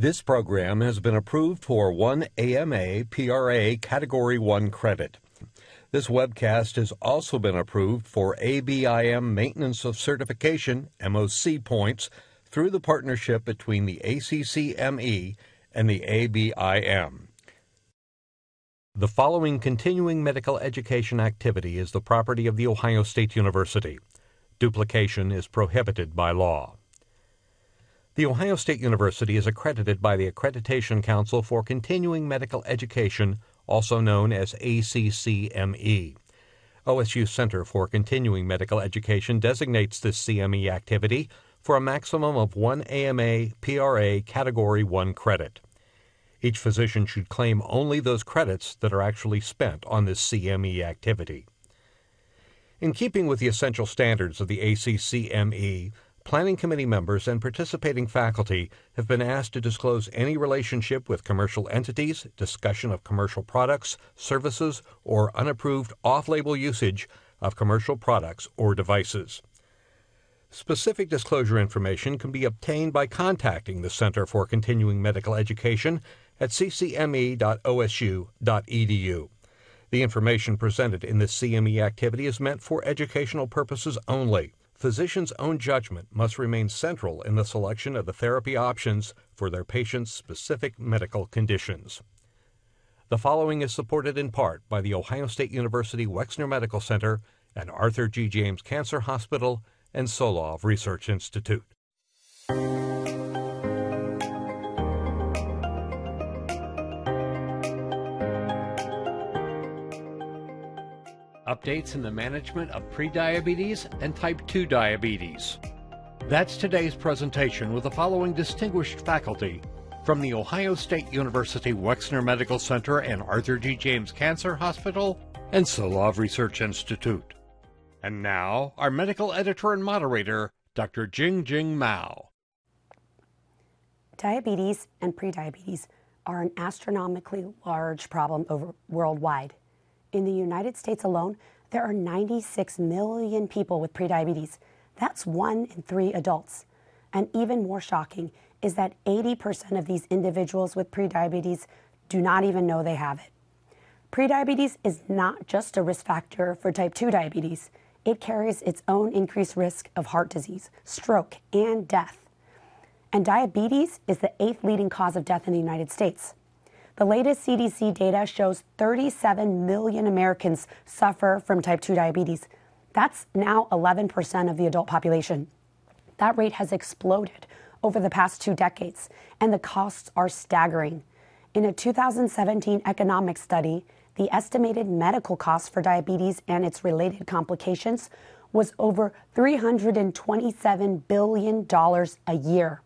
This program has been approved for one AMA PRA Category 1 credit. This webcast has also been approved for ABIM Maintenance of Certification MOC points through the partnership between the ACCME and the ABIM. The following continuing medical education activity is the property of The Ohio State University. Duplication is prohibited by law. The Ohio State University is accredited by the Accreditation Council for Continuing Medical Education, also known as ACCME. OSU Center for Continuing Medical Education designates this CME activity for a maximum of one AMA PRA Category 1 credit. Each physician should claim only those credits that are actually spent on this CME activity. In keeping with the essential standards of the ACCME, planning committee members and participating faculty have been asked to disclose any relationship with commercial entities, discussion of commercial products, services, or unapproved off label usage of commercial products or devices. Specific disclosure information can be obtained by contacting the Center for Continuing Medical Education at ccme.osu.edu. The information presented in this CME activity is meant for educational purposes only physicians' own judgment must remain central in the selection of the therapy options for their patients' specific medical conditions. The following is supported in part by the Ohio State University Wexner Medical Center and Arthur G. James Cancer Hospital and Solove Research Institute. Updates in the management of prediabetes and type 2 diabetes. That's today's presentation with the following distinguished faculty from the Ohio State University Wexner Medical Center and Arthur G. James Cancer Hospital and Solove Research Institute. And now, our medical editor and moderator, Dr. Jing Jing Mao. Diabetes and prediabetes are an astronomically large problem over worldwide. In the United States alone, there are 96 million people with prediabetes. That's one in three adults. And even more shocking is that 80% of these individuals with prediabetes do not even know they have it. Prediabetes is not just a risk factor for type 2 diabetes, it carries its own increased risk of heart disease, stroke, and death. And diabetes is the eighth leading cause of death in the United States. The latest CDC data shows 37 million Americans suffer from type 2 diabetes. That's now 11% of the adult population. That rate has exploded over the past two decades, and the costs are staggering. In a 2017 economic study, the estimated medical cost for diabetes and its related complications was over $327 billion a year.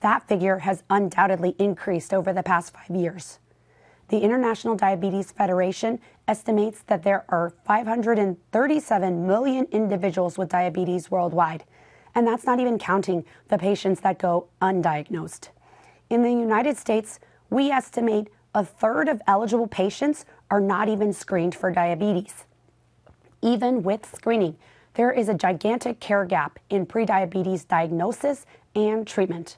That figure has undoubtedly increased over the past five years. The International Diabetes Federation estimates that there are 537 million individuals with diabetes worldwide, and that's not even counting the patients that go undiagnosed. In the United States, we estimate a third of eligible patients are not even screened for diabetes. Even with screening, there is a gigantic care gap in prediabetes diagnosis and treatment.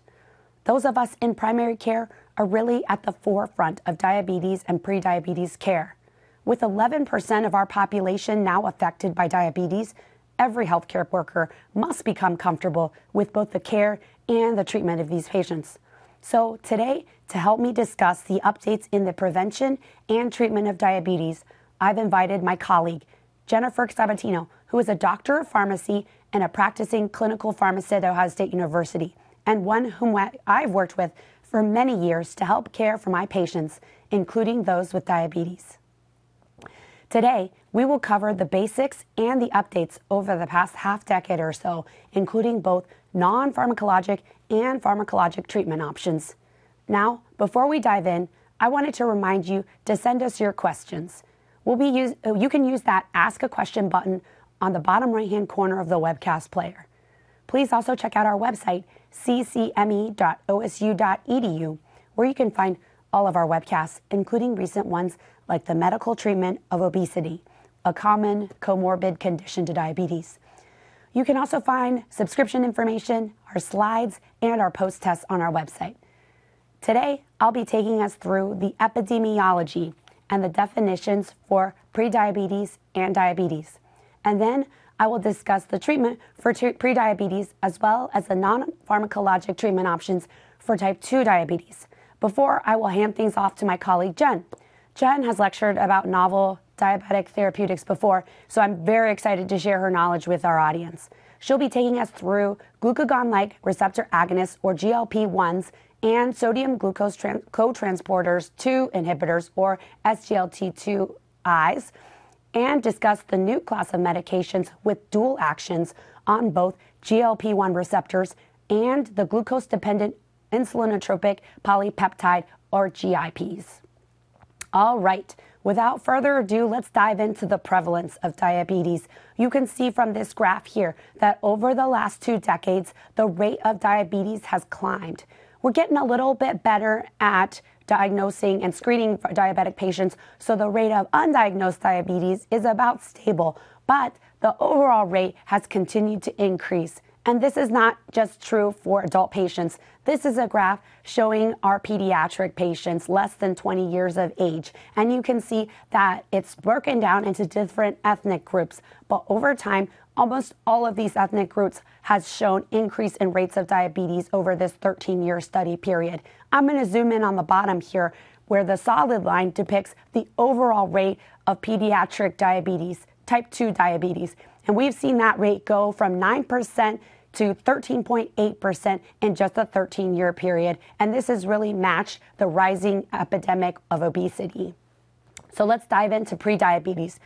Those of us in primary care are really at the forefront of diabetes and prediabetes care. With 11% of our population now affected by diabetes, every healthcare worker must become comfortable with both the care and the treatment of these patients. So, today, to help me discuss the updates in the prevention and treatment of diabetes, I've invited my colleague, Jennifer Sabatino, who is a doctor of pharmacy and a practicing clinical pharmacist at Ohio State University, and one whom I've worked with for many years to help care for my patients, including those with diabetes. Today, we will cover the basics and the updates over the past half decade or so, including both non pharmacologic and pharmacologic treatment options. Now, before we dive in, I wanted to remind you to send us your questions. We'll be use, uh, you can use that Ask a Question button on the bottom right hand corner of the webcast player. Please also check out our website, ccme.osu.edu, where you can find all of our webcasts, including recent ones like the medical treatment of obesity, a common comorbid condition to diabetes. You can also find subscription information, our slides, and our post tests on our website. Today, I'll be taking us through the epidemiology and the definitions for prediabetes and diabetes. And then I will discuss the treatment for prediabetes as well as the non pharmacologic treatment options for type 2 diabetes. Before I will hand things off to my colleague Jen. Jen has lectured about novel diabetic therapeutics before, so I'm very excited to share her knowledge with our audience. She'll be taking us through glucagon like receptor agonists or GLP 1s and sodium glucose trans- cotransporters 2 inhibitors or SGLT2Is and discuss the new class of medications with dual actions on both GLP 1 receptors and the glucose dependent insulinotropic polypeptide or GIPs. All right, without further ado, let's dive into the prevalence of diabetes. You can see from this graph here that over the last two decades, the rate of diabetes has climbed. We're getting a little bit better at diagnosing and screening diabetic patients, so the rate of undiagnosed diabetes is about stable, but the overall rate has continued to increase. And this is not just true for adult patients. This is a graph showing our pediatric patients less than 20 years of age. And you can see that it's broken down into different ethnic groups. But over time, almost all of these ethnic groups has shown increase in rates of diabetes over this 13 year study period. I'm going to zoom in on the bottom here where the solid line depicts the overall rate of pediatric diabetes, type 2 diabetes. And we've seen that rate go from 9% to 13.8% in just a 13 year period. And this has really matched the rising epidemic of obesity. So let's dive into prediabetes.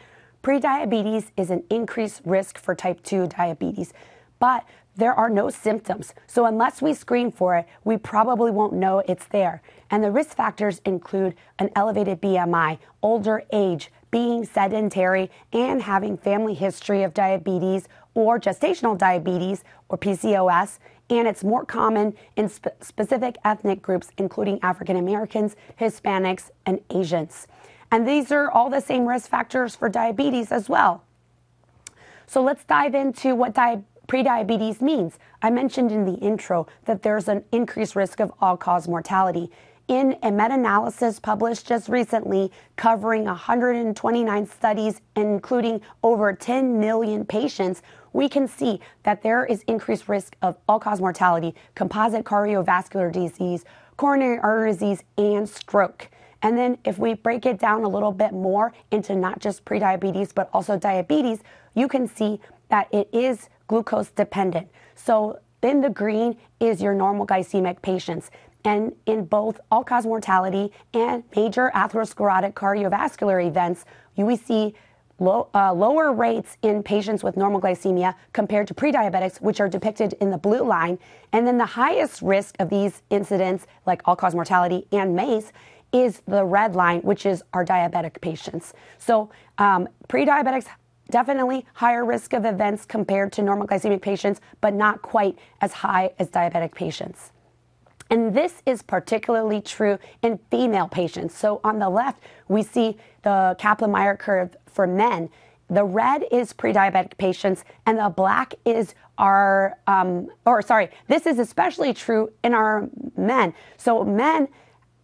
Prediabetes is an increased risk for type 2 diabetes, but there are no symptoms. So unless we screen for it, we probably won't know it's there. And the risk factors include an elevated BMI, older age, being sedentary, and having family history of diabetes or gestational diabetes or PCOS. And it's more common in spe- specific ethnic groups, including African Americans, Hispanics, and Asians. And these are all the same risk factors for diabetes as well. So let's dive into what di- prediabetes means. I mentioned in the intro that there's an increased risk of all cause mortality. In a meta analysis published just recently covering 129 studies, including over 10 million patients, we can see that there is increased risk of all cause mortality, composite cardiovascular disease, coronary artery disease, and stroke. And then if we break it down a little bit more into not just prediabetes, but also diabetes, you can see that it is glucose dependent. So in the green is your normal glycemic patients. And in both all cause mortality and major atherosclerotic cardiovascular events, you see low, uh, lower rates in patients with normal glycemia compared to prediabetics, which are depicted in the blue line. And then the highest risk of these incidents, like all cause mortality and MACE, is the red line, which is our diabetic patients. So um, pre-diabetics definitely higher risk of events compared to normal glycemic patients, but not quite as high as diabetic patients. And this is particularly true in female patients. So on the left, we see the Kaplan-Meier curve for men. The red is pre-diabetic patients, and the black is our, um, or sorry, this is especially true in our men. So men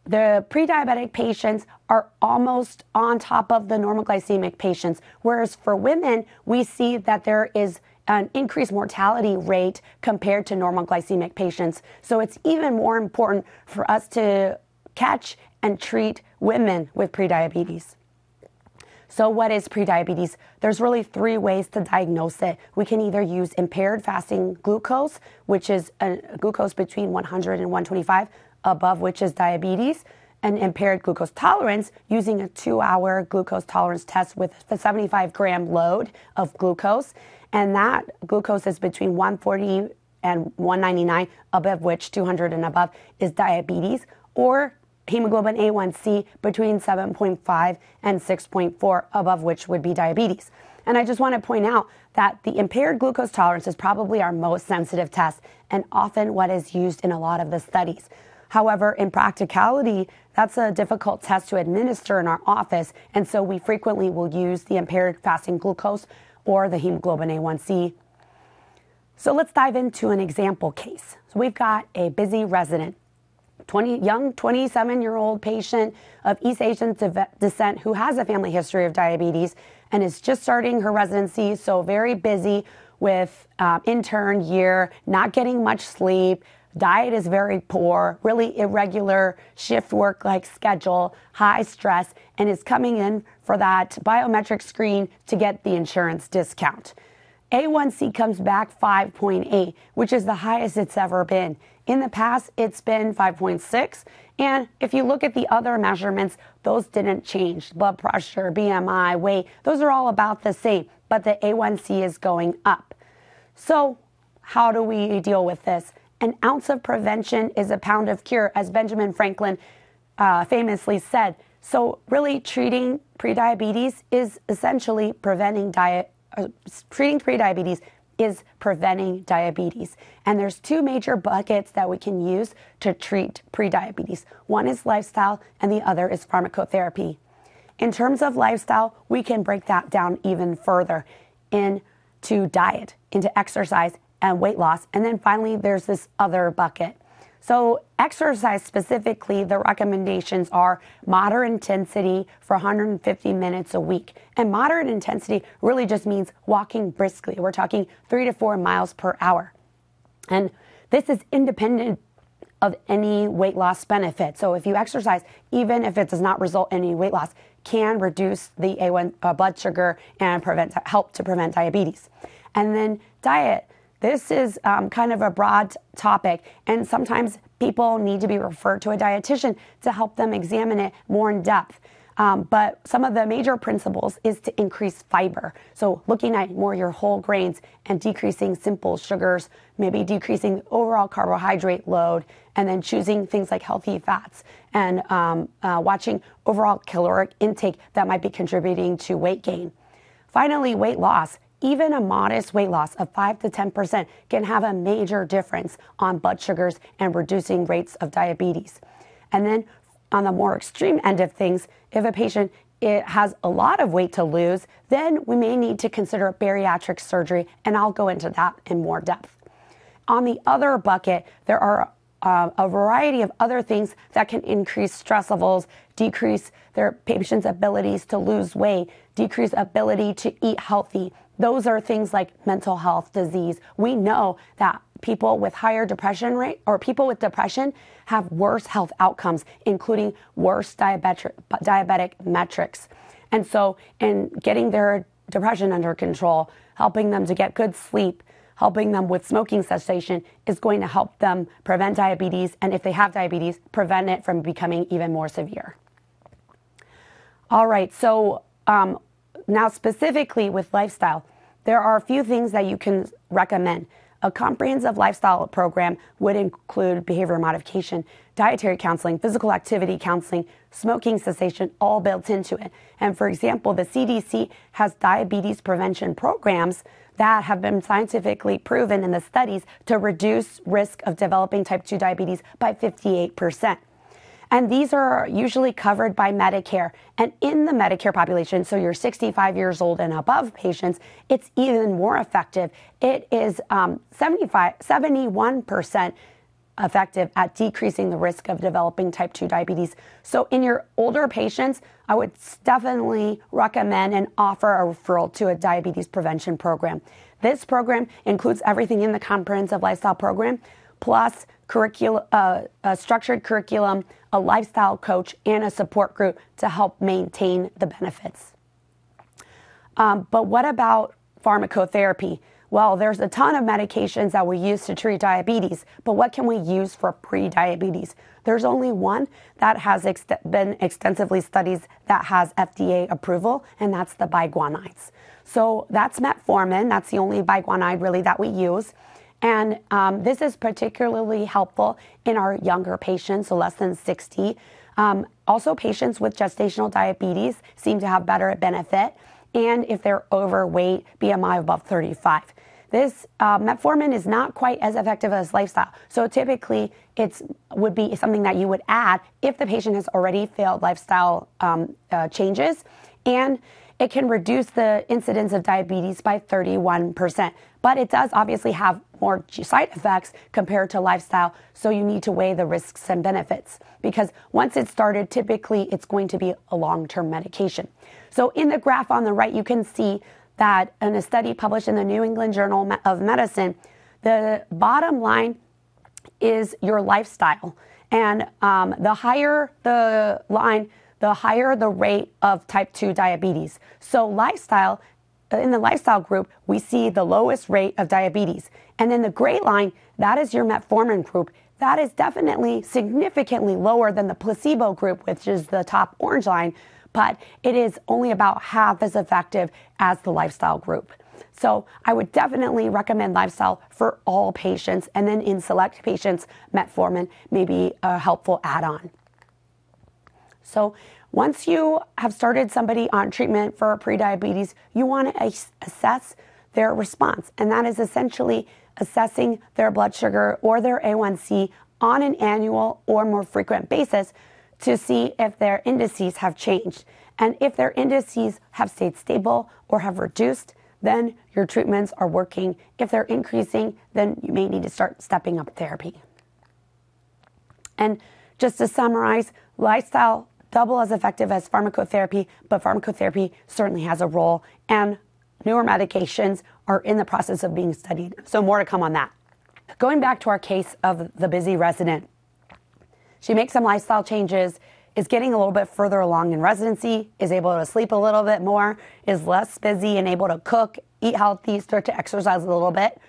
the pre-diabetic patients are almost on top of the normal glycemic patients, whereas for women, we see that there is an increased mortality rate compared to normal glycemic patients. So it's even more important for us to catch and treat women with prediabetes. So, what is prediabetes? There's really three ways to diagnose it. We can either use impaired fasting glucose, which is a glucose between 100 and 125, above which is diabetes, and impaired glucose tolerance using a two hour glucose tolerance test with a 75 gram load of glucose. And that glucose is between 140 and 199, above which 200 and above is diabetes, or hemoglobin A1C between 7.5 and 6.4, above which would be diabetes. And I just want to point out that the impaired glucose tolerance is probably our most sensitive test and often what is used in a lot of the studies. However, in practicality, that's a difficult test to administer in our office, and so we frequently will use the impaired fasting glucose or the hemoglobin A1C. So let's dive into an example case. So we've got a busy resident. 20, young 27 year old patient of East Asian descent who has a family history of diabetes and is just starting her residency, so very busy with uh, intern year, not getting much sleep. Diet is very poor, really irregular shift work like schedule, high stress, and is coming in for that biometric screen to get the insurance discount. A1C comes back 5.8, which is the highest it's ever been. In the past, it's been 5.6. And if you look at the other measurements, those didn't change. Blood pressure, BMI, weight, those are all about the same, but the A1C is going up. So, how do we deal with this? An ounce of prevention is a pound of cure, as Benjamin Franklin uh, famously said. So, really, treating prediabetes is essentially preventing diet, uh, treating prediabetes is preventing diabetes. And there's two major buckets that we can use to treat prediabetes. One is lifestyle and the other is pharmacotherapy. In terms of lifestyle, we can break that down even further into diet, into exercise and weight loss. And then finally, there's this other bucket. So, exercise specifically, the recommendations are moderate intensity for 150 minutes a week. And moderate intensity really just means walking briskly. We're talking three to four miles per hour. And this is independent of any weight loss benefit. So, if you exercise, even if it does not result in any weight loss, can reduce the A1 uh, blood sugar and prevent help to prevent diabetes. And then diet. This is um, kind of a broad topic, and sometimes people need to be referred to a dietitian to help them examine it more in depth. Um, but some of the major principles is to increase fiber. So looking at more your whole grains and decreasing simple sugars, maybe decreasing overall carbohydrate load, and then choosing things like healthy fats and um, uh, watching overall caloric intake that might be contributing to weight gain. Finally, weight loss even a modest weight loss of 5 to 10% can have a major difference on blood sugars and reducing rates of diabetes. And then on the more extreme end of things, if a patient has a lot of weight to lose, then we may need to consider bariatric surgery, and I'll go into that in more depth. On the other bucket, there are uh, a variety of other things that can increase stress levels, decrease their patient's abilities to lose weight, decrease ability to eat healthy, those are things like mental health disease. We know that people with higher depression rate or people with depression have worse health outcomes, including worse diabetic, diabetic metrics. And so, in getting their depression under control, helping them to get good sleep, helping them with smoking cessation is going to help them prevent diabetes. And if they have diabetes, prevent it from becoming even more severe. All right, so um, now, specifically with lifestyle, there are a few things that you can recommend. A comprehensive lifestyle program would include behavior modification, dietary counseling, physical activity counseling, smoking cessation, all built into it. And for example, the CDC has diabetes prevention programs that have been scientifically proven in the studies to reduce risk of developing type 2 diabetes by 58%. And these are usually covered by Medicare. And in the Medicare population, so you're 65 years old and above patients, it's even more effective. It is um, 75, 71% effective at decreasing the risk of developing type 2 diabetes. So, in your older patients, I would definitely recommend and offer a referral to a diabetes prevention program. This program includes everything in the comprehensive lifestyle program, plus curriculum, uh, a structured curriculum, a lifestyle coach, and a support group to help maintain the benefits. Um, but what about pharmacotherapy? Well, there's a ton of medications that we use to treat diabetes, but what can we use for pre-diabetes? There's only one that has ex- been extensively studied that has FDA approval, and that's the biguanides. So that's metformin. That's the only biguanide really that we use. And um, this is particularly helpful in our younger patients, so less than 60. Um, also, patients with gestational diabetes seem to have better benefit, and if they're overweight, BMI above 35. This uh, metformin is not quite as effective as lifestyle. So typically, it would be something that you would add if the patient has already failed lifestyle um, uh, changes, and it can reduce the incidence of diabetes by 31%. But it does obviously have more side effects compared to lifestyle, so you need to weigh the risks and benefits because once it's started, typically it's going to be a long term medication. So, in the graph on the right, you can see that in a study published in the New England Journal of Medicine, the bottom line is your lifestyle. And um, the higher the line, the higher the rate of type 2 diabetes. So, lifestyle, uh, in the lifestyle group, we see the lowest rate of diabetes. And then the gray line, that is your metformin group. That is definitely significantly lower than the placebo group, which is the top orange line, but it is only about half as effective as the lifestyle group. So I would definitely recommend lifestyle for all patients, and then in select patients, metformin may be a helpful add on. So once you have started somebody on treatment for prediabetes, you want to assess their response, and that is essentially assessing their blood sugar or their A1C on an annual or more frequent basis to see if their indices have changed. And if their indices have stayed stable or have reduced, then your treatments are working. If they're increasing, then you may need to start stepping up therapy. And just to summarize, lifestyle double as effective as pharmacotherapy, but pharmacotherapy certainly has a role and newer medications are in the process of being studied. So more to come on that. Going back to our case of the busy resident. She makes some lifestyle changes is getting a little bit further along in residency, is able to sleep a little bit more, is less busy and able to cook, eat healthy, start to exercise a little bit.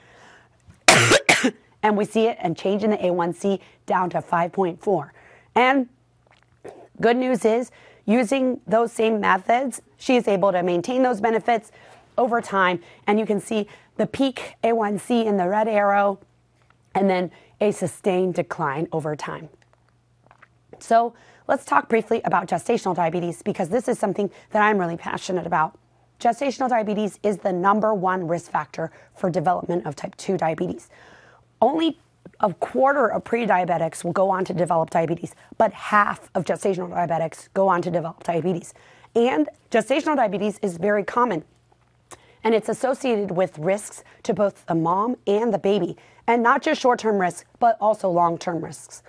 and we see it and change in the A1C down to 5.4. And good news is, using those same methods, she is able to maintain those benefits over time. And you can see the peak A1C in the red arrow and then a sustained decline over time. So, Let's talk briefly about gestational diabetes because this is something that I'm really passionate about. Gestational diabetes is the number one risk factor for development of type 2 diabetes. Only a quarter of pre-diabetics will go on to develop diabetes, but half of gestational diabetics go on to develop diabetes. And gestational diabetes is very common. And it's associated with risks to both the mom and the baby, and not just short term risks, but also long term risks.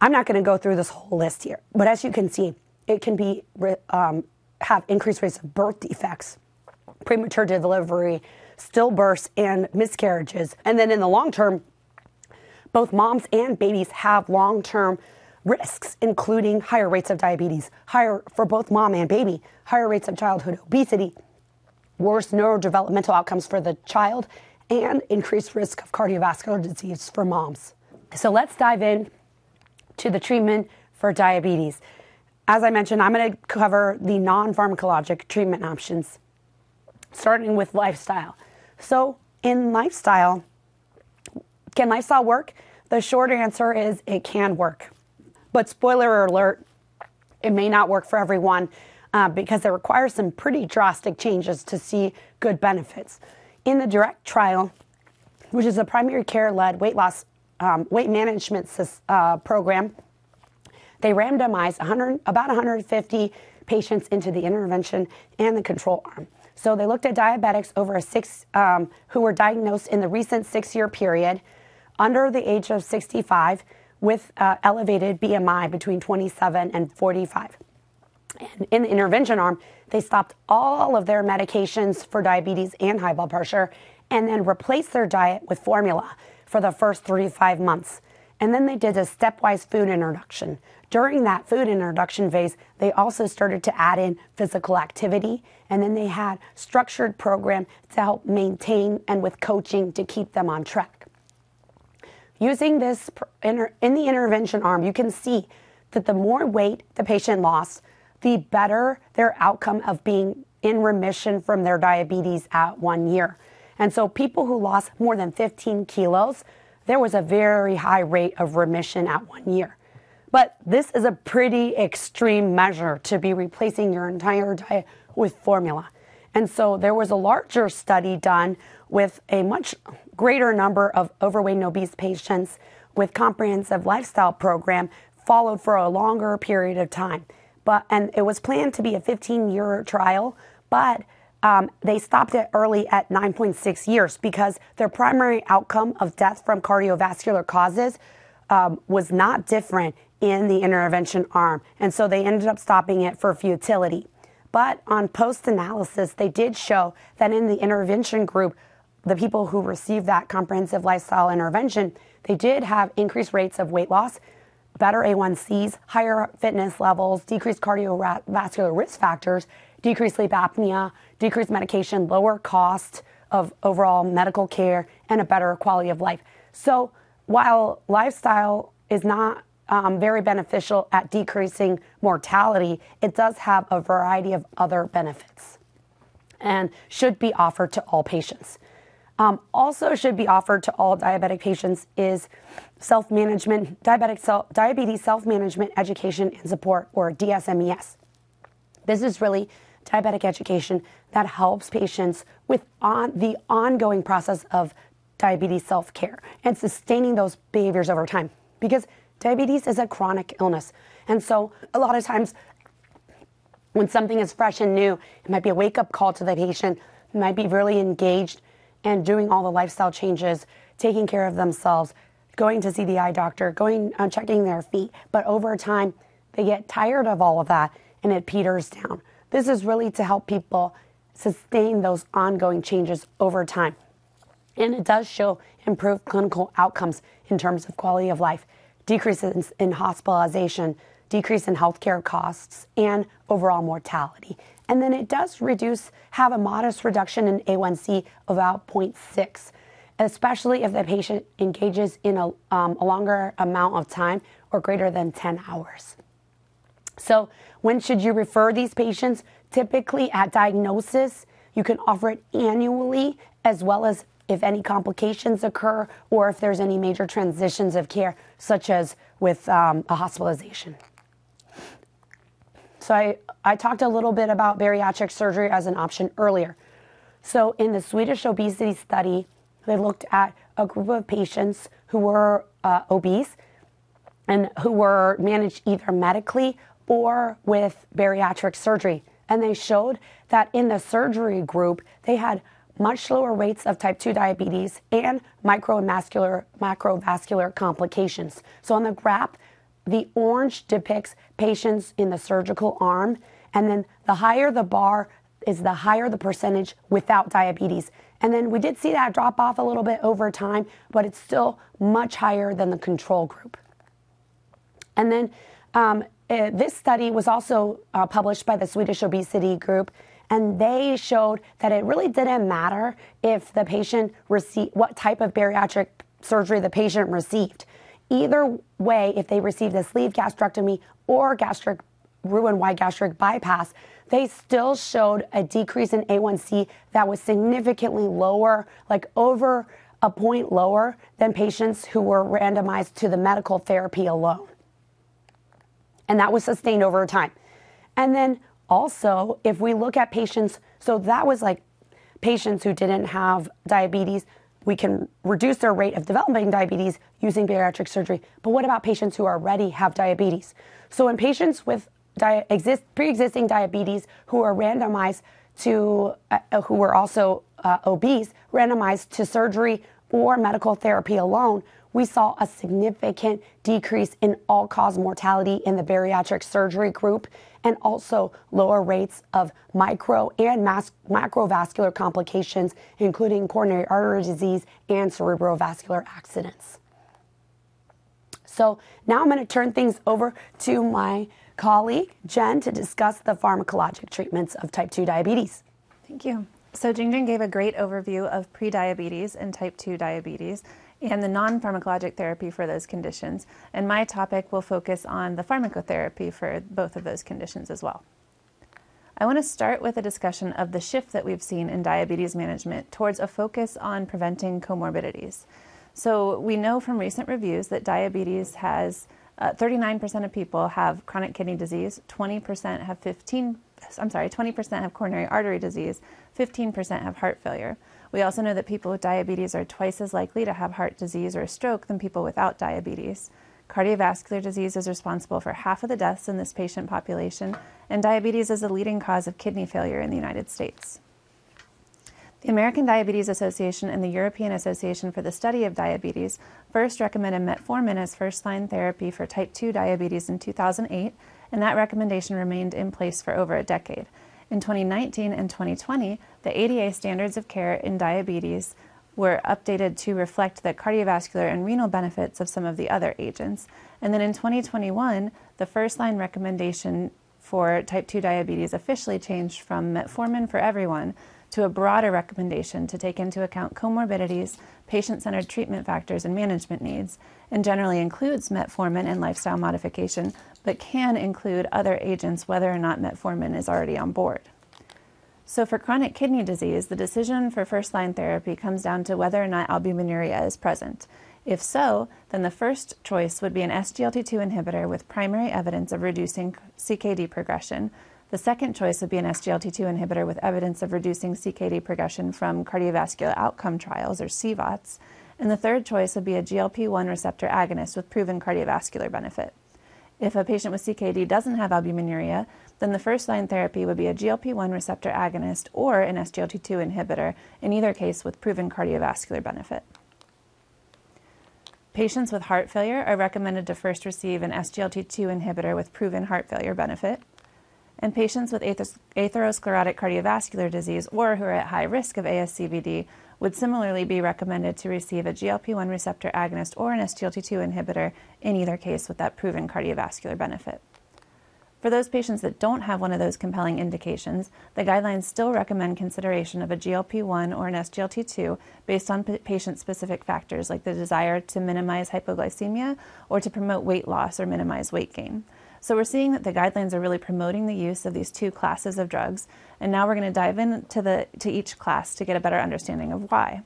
I'm not going to go through this whole list here, but as you can see, it can be um, have increased rates of birth defects, premature delivery, stillbirths, and miscarriages. And then in the long term, both moms and babies have long term risks, including higher rates of diabetes, higher for both mom and baby, higher rates of childhood obesity, worse neurodevelopmental outcomes for the child, and increased risk of cardiovascular disease for moms. So let's dive in to the treatment for diabetes. As I mentioned, I'm going to cover the non pharmacologic treatment options, starting with lifestyle. So, in lifestyle, can lifestyle work? The short answer is it can work. But, spoiler alert, it may not work for everyone uh, because it requires some pretty drastic changes to see good benefits. In the direct trial, which is a primary care led weight loss um, weight management uh, program, they randomized 100, about 150 patients into the intervention and the control arm. So they looked at diabetics over a six um, who were diagnosed in the recent six-year period, under the age of 65, with uh, elevated BMI between 27 and 45. And in the intervention arm, they stopped all of their medications for diabetes and high blood pressure, and then replaced their diet with formula for the first three to five months. And then they did a stepwise food introduction. During that food introduction phase, they also started to add in physical activity, and then they had structured program to help maintain and with coaching to keep them on track. Using this in the intervention arm, you can see that the more weight the patient lost, the better their outcome of being in remission from their diabetes at one year. And so people who lost more than 15 kilos, there was a very high rate of remission at one year. But this is a pretty extreme measure to be replacing your entire diet with formula. And so there was a larger study done with a much greater number of overweight and obese patients with comprehensive lifestyle program followed for a longer period of time. But and it was planned to be a 15 year trial, but um, they stopped it early at 9.6 years because their primary outcome of death from cardiovascular causes um, was not different in the intervention arm. And so they ended up stopping it for futility. But on post analysis, they did show that in the intervention group, the people who received that comprehensive lifestyle intervention, they did have increased rates of weight loss, better A1Cs, higher fitness levels, decreased cardiovascular risk factors, decreased sleep apnea, decreased medication, lower cost of overall medical care, and a better quality of life. So while lifestyle is not um, very beneficial at decreasing mortality, it does have a variety of other benefits and should be offered to all patients. Um, also, should be offered to all diabetic patients is self management, diabetic self, diabetes self management education and support, or DSMES. This is really diabetic education that helps patients with on, the ongoing process of diabetes self care and sustaining those behaviors over time. Because diabetes is a chronic illness. And so, a lot of times, when something is fresh and new, it might be a wake up call to the patient, might be really engaged and doing all the lifestyle changes, taking care of themselves, going to see the eye doctor, going uh, checking their feet. But over time, they get tired of all of that and it peters down. This is really to help people sustain those ongoing changes over time. And it does show improved clinical outcomes in terms of quality of life, decreases in hospitalization, decrease in healthcare costs, and overall mortality. And then it does reduce, have a modest reduction in A1C of about 0.6, especially if the patient engages in a, um, a longer amount of time or greater than 10 hours. So, when should you refer these patients? Typically, at diagnosis, you can offer it annually as well as if any complications occur or if there's any major transitions of care, such as with um, a hospitalization. So I, I talked a little bit about bariatric surgery as an option earlier. So in the Swedish obesity study, they looked at a group of patients who were uh, obese and who were managed either medically or with bariatric surgery. And they showed that in the surgery group, they had much lower rates of type 2 diabetes and microvascular, macrovascular complications. So on the graph, the orange depicts patients in the surgical arm, and then the higher the bar is the higher the percentage without diabetes. And then we did see that drop off a little bit over time, but it's still much higher than the control group. And then um, uh, this study was also uh, published by the Swedish Obesity Group, and they showed that it really didn't matter if the patient received what type of bariatric surgery the patient received. Either way, if they received a sleeve gastrectomy or gastric Roux-en-Y gastric bypass, they still showed a decrease in A1C that was significantly lower, like over a point lower than patients who were randomized to the medical therapy alone. And that was sustained over time. And then also, if we look at patients, so that was like patients who didn't have diabetes, we can reduce their rate of developing diabetes using bariatric surgery. But what about patients who already have diabetes? So in patients with di- exist, pre-existing diabetes who are randomized to, uh, who were also uh, obese, randomized to surgery or medical therapy alone, we saw a significant decrease in all cause mortality in the bariatric surgery group and also lower rates of micro and mas- macrovascular complications, including coronary artery disease and cerebrovascular accidents. So now I'm going to turn things over to my colleague, Jen, to discuss the pharmacologic treatments of type 2 diabetes. Thank you. So Jingjing gave a great overview of prediabetes and type 2 diabetes and the non pharmacologic therapy for those conditions. And my topic will focus on the pharmacotherapy for both of those conditions as well. I want to start with a discussion of the shift that we've seen in diabetes management towards a focus on preventing comorbidities. So, we know from recent reviews that diabetes has uh, 39% of people have chronic kidney disease, 20% have 15 I'm sorry, 20% have coronary artery disease, 15% have heart failure. We also know that people with diabetes are twice as likely to have heart disease or stroke than people without diabetes. cardiovascular disease is responsible for half of the deaths in this patient population, and diabetes is the leading cause of kidney failure in the United States. The American Diabetes Association and the European Association for the Study of Diabetes first recommended metformin as first line therapy for type 2 diabetes in 2008, and that recommendation remained in place for over a decade. In 2019 and 2020, the ADA standards of care in diabetes were updated to reflect the cardiovascular and renal benefits of some of the other agents. And then in 2021, the first line recommendation for type 2 diabetes officially changed from metformin for everyone to a broader recommendation to take into account comorbidities, patient centered treatment factors, and management needs, and generally includes metformin and lifestyle modification, but can include other agents whether or not metformin is already on board. So, for chronic kidney disease, the decision for first line therapy comes down to whether or not albuminuria is present. If so, then the first choice would be an SGLT2 inhibitor with primary evidence of reducing CKD progression, the second choice would be an SGLT2 inhibitor with evidence of reducing CKD progression from cardiovascular outcome trials, or CVOTs. And the third choice would be a GLP 1 receptor agonist with proven cardiovascular benefit. If a patient with CKD doesn't have albuminuria, then the first line therapy would be a GLP 1 receptor agonist or an SGLT2 inhibitor, in either case with proven cardiovascular benefit. Patients with heart failure are recommended to first receive an SGLT2 inhibitor with proven heart failure benefit and patients with atherosclerotic cardiovascular disease or who are at high risk of ASCVD would similarly be recommended to receive a GLP 1 receptor agonist or an SGLT2 inhibitor in either case with that proven cardiovascular benefit. For those patients that don't have one of those compelling indications, the guidelines still recommend consideration of a GLP 1 or an SGLT2 based on patient specific factors like the desire to minimize hypoglycemia or to promote weight loss or minimize weight gain. So we're seeing that the guidelines are really promoting the use of these two classes of drugs, and now we're going to dive into the to each class to get a better understanding of why.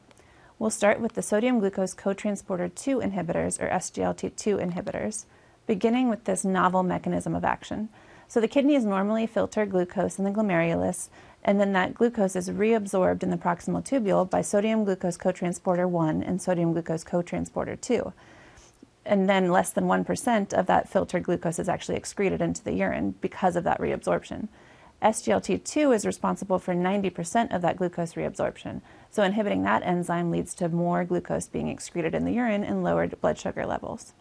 We'll start with the sodium glucose cotransporter 2 inhibitors or SGLT2 inhibitors, beginning with this novel mechanism of action. So the kidneys normally filter glucose in the glomerulus, and then that glucose is reabsorbed in the proximal tubule by sodium glucose cotransporter 1 and sodium glucose cotransporter 2 and then less than 1% of that filtered glucose is actually excreted into the urine because of that reabsorption. SGLT2 is responsible for 90% of that glucose reabsorption. So, inhibiting that enzyme leads to more glucose being excreted in the urine and lowered blood sugar levels.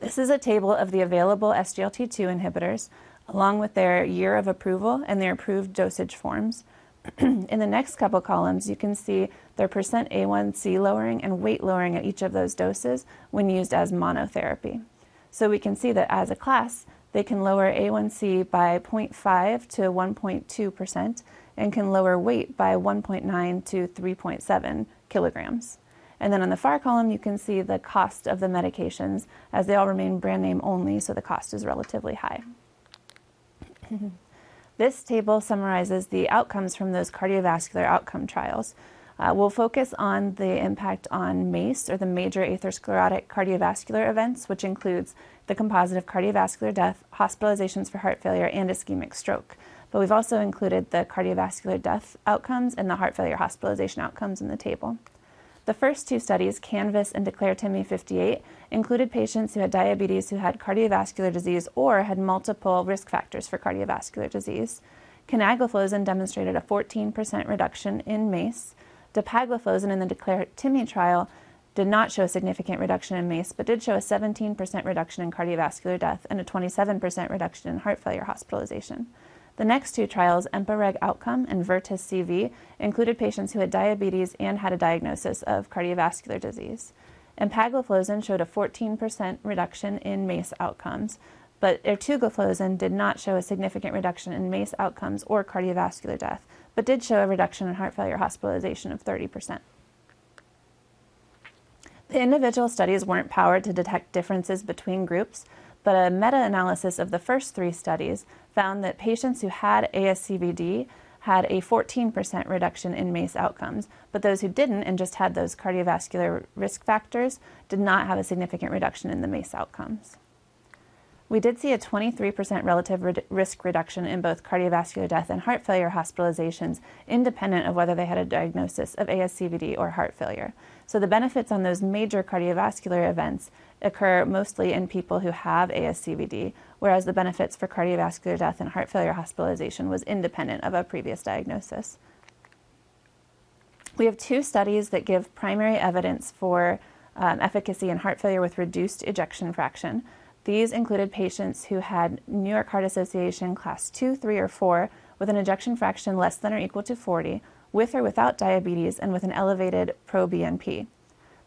This is a table of the available SGLT2 inhibitors, along with their year of approval and their approved dosage forms. in the next couple columns, you can see their percent A1C lowering and weight lowering at each of those doses when used as monotherapy. So we can see that as a class, they can lower A1C by 0.5 to 1.2% and can lower weight by 1.9 to 3.7 kilograms. And then on the far column, you can see the cost of the medications as they all remain brand name only, so the cost is relatively high. This table summarizes the outcomes from those cardiovascular outcome trials. Uh, we'll focus on the impact on MACE, or the major atherosclerotic cardiovascular events, which includes the composite of cardiovascular death, hospitalizations for heart failure, and ischemic stroke. But we've also included the cardiovascular death outcomes and the heart failure hospitalization outcomes in the table. The first two studies, CANVAS and Declare TIMI 58, included patients who had diabetes who had cardiovascular disease or had multiple risk factors for cardiovascular disease. Canagliflozin demonstrated a 14% reduction in MACE. Dapagliflozin in the Declare TIMI trial did not show a significant reduction in MACE, but did show a 17% reduction in cardiovascular death and a 27% reduction in heart failure hospitalization. The next two trials, EMPA-REG Outcome and VERTIS-CV, included patients who had diabetes and had a diagnosis of cardiovascular disease. Empagliflozin showed a 14% reduction in MACE outcomes, but ertugliflozin did not show a significant reduction in MACE outcomes or cardiovascular death, but did show a reduction in heart failure hospitalization of 30%. The individual studies weren't powered to detect differences between groups, but a meta analysis of the first three studies found that patients who had ASCVD had a 14% reduction in MACE outcomes, but those who didn't and just had those cardiovascular risk factors did not have a significant reduction in the MACE outcomes. we did see a 23% relative rid- risk reduction in both cardiovascular death and heart failure hospitalizations, independent of whether they had a diagnosis of ASCVD or heart failure. So the benefits on those major cardiovascular events occur mostly in people who have ASCVD, whereas the benefits for cardiovascular death and heart failure hospitalization was independent of a previous diagnosis. We have two studies that give primary evidence for um, efficacy in heart failure with reduced ejection fraction. These included patients who had New York Heart Association class 2, 3, or 4 with an ejection fraction less than or equal to 40, with or without diabetes, and with an elevated proBNP.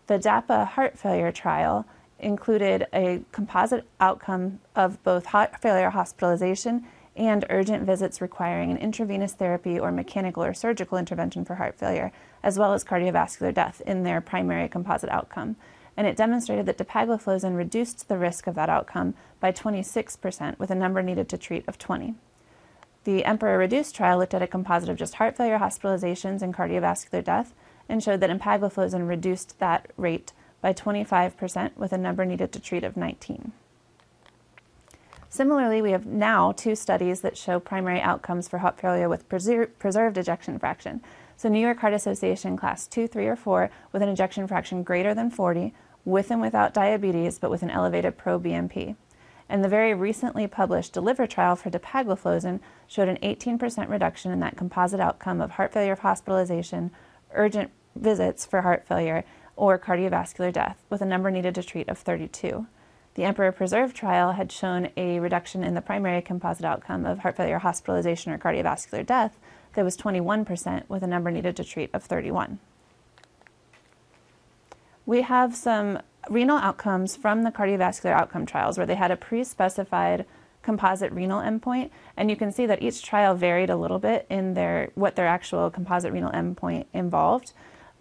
The DAPA heart failure trial included a composite outcome of both heart failure hospitalization and urgent visits requiring an intravenous therapy or mechanical or surgical intervention for heart failure, as well as cardiovascular death in their primary composite outcome and it demonstrated that dapagliflozin reduced the risk of that outcome by 26% with a number needed to treat of 20. The Emperor Reduced trial looked at a composite of just heart failure hospitalizations and cardiovascular death and showed that empagliflozin reduced that rate by 25% with a number needed to treat of 19. Similarly, we have now two studies that show primary outcomes for heart failure with preser- preserved ejection fraction. So, New York Heart Association class 2, 3, or 4 with an ejection fraction greater than 40 with and without diabetes, but with an elevated proBNP. And the very recently published DELIVER trial for dapagliflozin showed an 18% reduction in that composite outcome of heart failure of hospitalization, urgent visits for heart failure, or cardiovascular death, with a number needed to treat of 32. The Emperor Preserve trial had shown a reduction in the primary composite outcome of heart failure hospitalization or cardiovascular death that was 21%, with a number needed to treat of 31 we have some renal outcomes from the cardiovascular outcome trials where they had a pre specified composite renal endpoint and you can see that each trial varied a little bit in their what their actual composite renal endpoint involved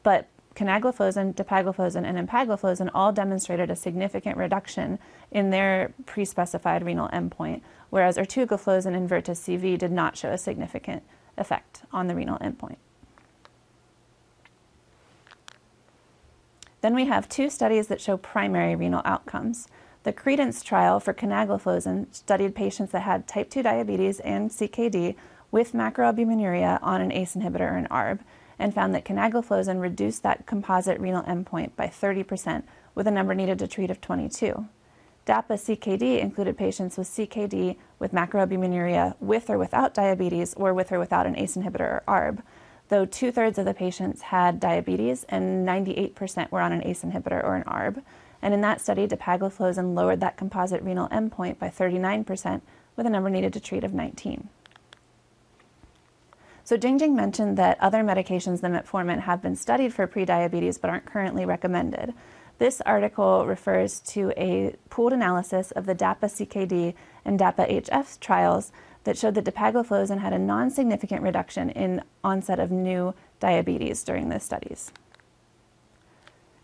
but canagliflozin, dapagliflozin, and empagliflozin all demonstrated a significant reduction in their pre-specified renal endpoint, whereas ertugliflozin and VERTIS CV did not show a significant effect on the renal endpoint. Then we have two studies that show primary renal outcomes. The Credence trial for canagliflozin studied patients that had type 2 diabetes and CKD with macroalbuminuria on an ACE inhibitor or an ARB and found that canagliflozin reduced that composite renal endpoint by 30% with a number needed to treat of 22. DAPA CKD included patients with CKD with macroalbuminuria with or without diabetes or with or without an ACE inhibitor or ARB though two thirds of the patients had diabetes and 98% were on an ACE inhibitor or an ARB. And in that study, dapagliflozin lowered that composite renal endpoint by 39% with a number needed to treat of 19. So Jingjing mentioned that other medications than metformin have been studied for prediabetes but aren't currently recommended. This article refers to a pooled analysis of the DAPA CKD and DAPA HF trials that showed that dapagliflozin had a non significant reduction in onset of new diabetes during the studies.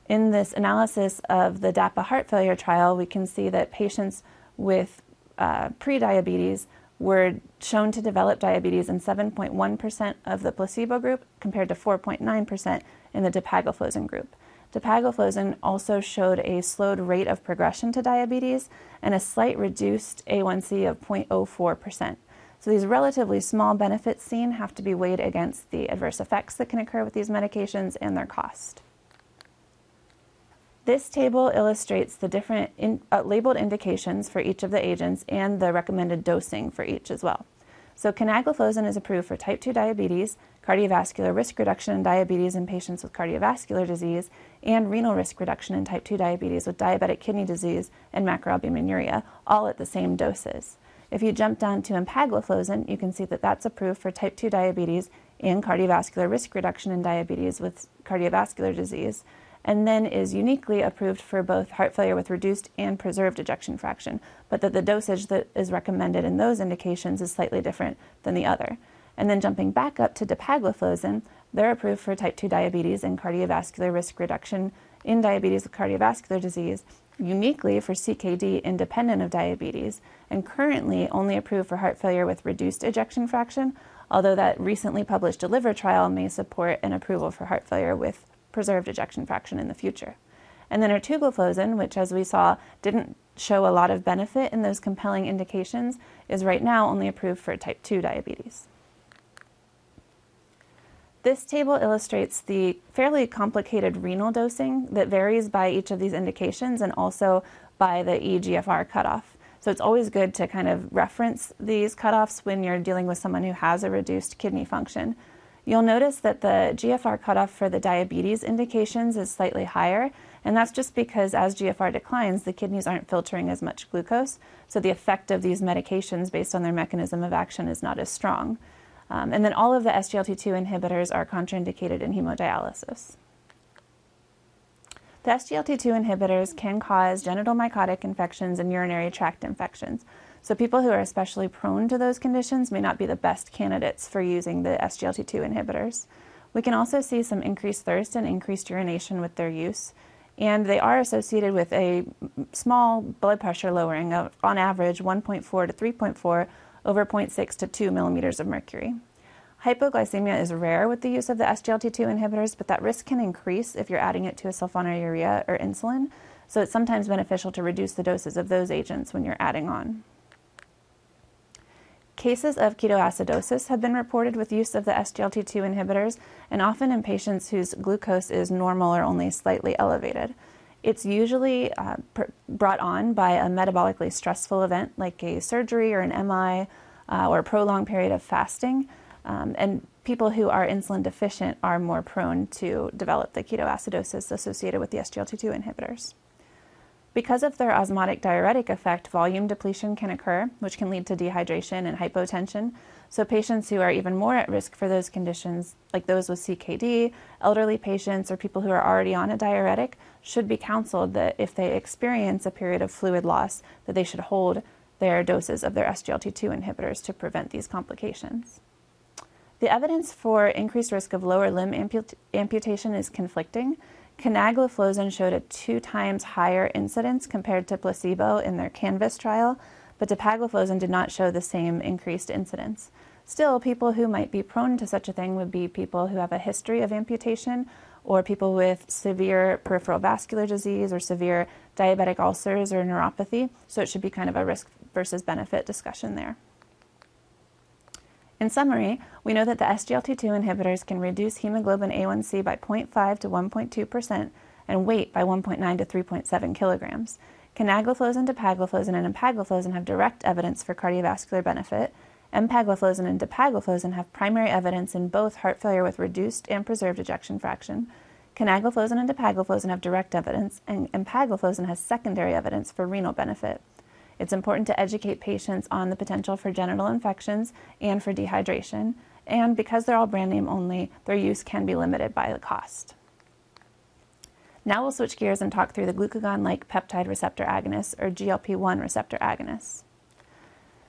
In this analysis of the DAPA heart failure trial, we can see that patients with uh, prediabetes were shown to develop diabetes in 7.1% of the placebo group compared to 4.9% in the dapagliflozin group. Dapagliflozin also showed a slowed rate of progression to diabetes and a slight reduced A1C of 0.04%. So these relatively small benefits seen have to be weighed against the adverse effects that can occur with these medications and their cost. This table illustrates the different in, uh, labeled indications for each of the agents and the recommended dosing for each as well. So canagliflozin is approved for type 2 diabetes, cardiovascular risk reduction in diabetes in patients with cardiovascular disease, and renal risk reduction in type 2 diabetes with diabetic kidney disease and macroalbuminuria, all at the same doses. If you jump down to empagliflozin, you can see that that's approved for type 2 diabetes and cardiovascular risk reduction in diabetes with cardiovascular disease, and then is uniquely approved for both heart failure with reduced and preserved ejection fraction, but that the dosage that is recommended in those indications is slightly different than the other. And then jumping back up to dapagliflozin, they're approved for type 2 diabetes and cardiovascular risk reduction in diabetes with cardiovascular disease, uniquely for CKD independent of diabetes, and currently only approved for heart failure with reduced ejection fraction, although that recently published DELIVER trial may support an approval for heart failure with preserved ejection fraction in the future. And then ertugliflozin, which as we saw didn't show a lot of benefit in those compelling indications, is right now only approved for type 2 diabetes. This table illustrates the fairly complicated renal dosing that varies by each of these indications and also by the EGFR cutoff. So it's always good to kind of reference these cutoffs when you're dealing with someone who has a reduced kidney function. You'll notice that the GFR cutoff for the diabetes indications is slightly higher, and that's just because as GFR declines, the kidneys aren't filtering as much glucose, so the effect of these medications based on their mechanism of action is not as strong. Um, and then all of the SGLT2 inhibitors are contraindicated in hemodialysis. The SGLT2 inhibitors can cause genital mycotic infections and urinary tract infections. So, people who are especially prone to those conditions may not be the best candidates for using the SGLT2 inhibitors. We can also see some increased thirst and increased urination with their use, and they are associated with a small blood pressure lowering of, on average, 1.4 to 3.4 over 0.6 to 2 millimeters of mercury. Hypoglycemia is rare with the use of the SGLT2 inhibitors, but that risk can increase if you're adding it to a sulfonylurea or insulin. So it's sometimes beneficial to reduce the doses of those agents when you're adding on. Cases of ketoacidosis have been reported with use of the SGLT2 inhibitors, and often in patients whose glucose is normal or only slightly elevated. It's usually uh, brought on by a metabolically stressful event like a surgery or an MI uh, or a prolonged period of fasting. Um, and people who are insulin deficient are more prone to develop the ketoacidosis associated with the SGLT2 inhibitors. Because of their osmotic diuretic effect, volume depletion can occur, which can lead to dehydration and hypotension. So, patients who are even more at risk for those conditions, like those with CKD, elderly patients, or people who are already on a diuretic, should be counseled that if they experience a period of fluid loss, that they should hold their doses of their SGLT2 inhibitors to prevent these complications. The evidence for increased risk of lower limb amput- amputation is conflicting. Canagliflozin showed a two times higher incidence compared to placebo in their CANVAS trial, but dapagliflozin did not show the same increased incidence. Still, people who might be prone to such a thing would be people who have a history of amputation or people with severe peripheral vascular disease or severe diabetic ulcers or neuropathy. So it should be kind of a risk versus benefit discussion there. In summary, we know that the SGLT2 inhibitors can reduce hemoglobin A1C by 0.5 to 1.2% and weight by 1.9 to 3.7 kilograms. Canagliflozin, dapagliflozin, and empagliflozin have direct evidence for cardiovascular benefit. Empagliflozin and dapagliflozin have primary evidence in both heart failure with reduced and preserved ejection fraction. Canagliflozin and dapagliflozin have direct evidence, and empagliflozin has secondary evidence for renal benefit. It's important to educate patients on the potential for genital infections and for dehydration. And because they're all brand name only, their use can be limited by the cost. Now we'll switch gears and talk through the glucagon like peptide receptor agonists, or GLP 1 receptor agonists.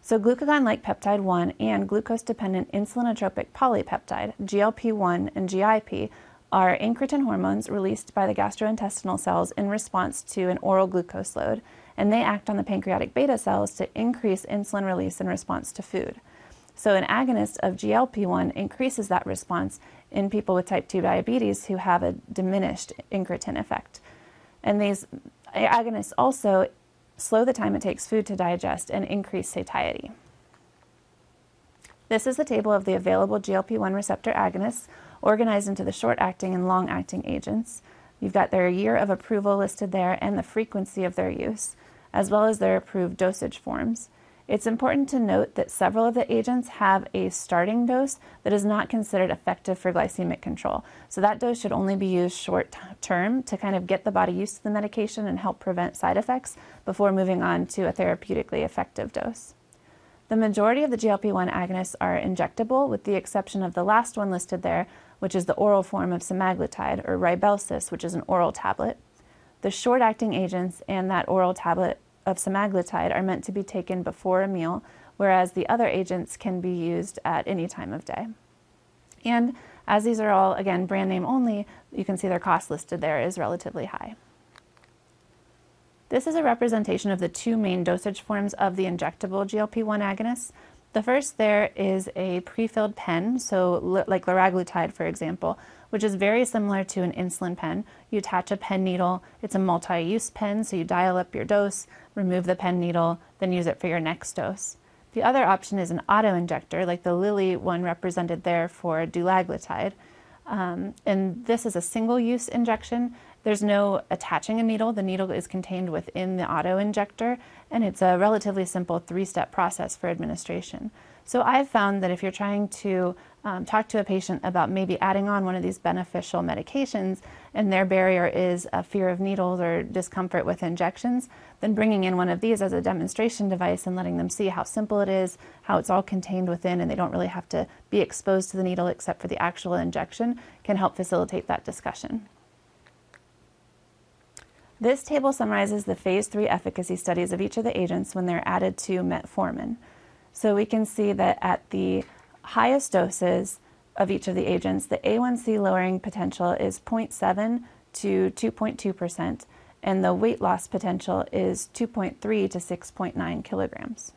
So, glucagon like peptide 1 and glucose dependent insulinotropic polypeptide, GLP 1 and GIP, are incretin hormones released by the gastrointestinal cells in response to an oral glucose load and they act on the pancreatic beta cells to increase insulin release in response to food. So, an agonist of GLP 1 increases that response in people with type 2 diabetes who have a diminished incretin effect. And these agonists also slow the time it takes food to digest and increase satiety. This is the table of the available GLP 1 receptor agonists organized into the short acting and long acting agents. You've got their year of approval listed there and the frequency of their use as well as their approved dosage forms. It's important to note that several of the agents have a starting dose that is not considered effective for glycemic control. So that dose should only be used short term to kind of get the body used to the medication and help prevent side effects before moving on to a therapeutically effective dose. The majority of the GLP 1 agonists are injectable, with the exception of the last one listed there, which is the oral form of semaglutide or Rybelsus, which is an oral tablet. The short acting agents and that oral tablet of semaglutide are meant to be taken before a meal, whereas the other agents can be used at any time of day. And as these are all, again, brand name only, you can see their cost listed there is relatively high. This is a representation of the two main dosage forms of the injectable GLP 1 agonists. The first there is a pre filled pen, so like liraglutide, for example, which is very similar to an insulin pen. You attach a pen needle, it's a multi use pen, so you dial up your dose, remove the pen needle, then use it for your next dose. The other option is an auto injector, like the Lilly one represented there for dulaglutide. Um, and this is a single use injection. There's no attaching a needle. The needle is contained within the auto injector, and it's a relatively simple three step process for administration. So I've found that if you're trying to um, talk to a patient about maybe adding on one of these beneficial medications and their barrier is a fear of needles or discomfort with injections, then bringing in one of these as a demonstration device and letting them see how simple it is, how it's all contained within, and they don't really have to be exposed to the needle except for the actual injection can help facilitate that discussion. This table summarizes the phase three efficacy studies of each of the agents when they're added to metformin. So we can see that at the highest doses of each of the agents, the A1C lowering potential is 0.7 to 2.2%, and the weight loss potential is 2.3 to 6.9 kilograms.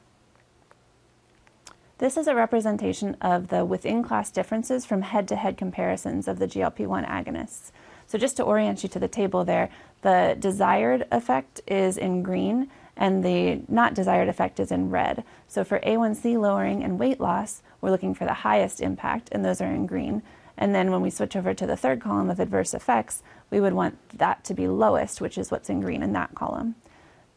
This is a representation of the within class differences from head to head comparisons of the GLP 1 agonists. So, just to orient you to the table there, the desired effect is in green and the not desired effect is in red. So, for A1C lowering and weight loss, we're looking for the highest impact, and those are in green. And then when we switch over to the third column of adverse effects, we would want that to be lowest, which is what's in green in that column.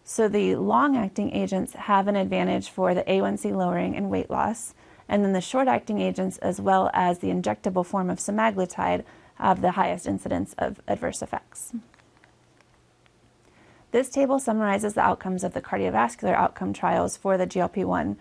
So the long acting agents have an advantage for the A1C lowering and weight loss. And then the short acting agents, as well as the injectable form of semaglutide, have the highest incidence of adverse effects. This table summarizes the outcomes of the cardiovascular outcome trials for the GLP 1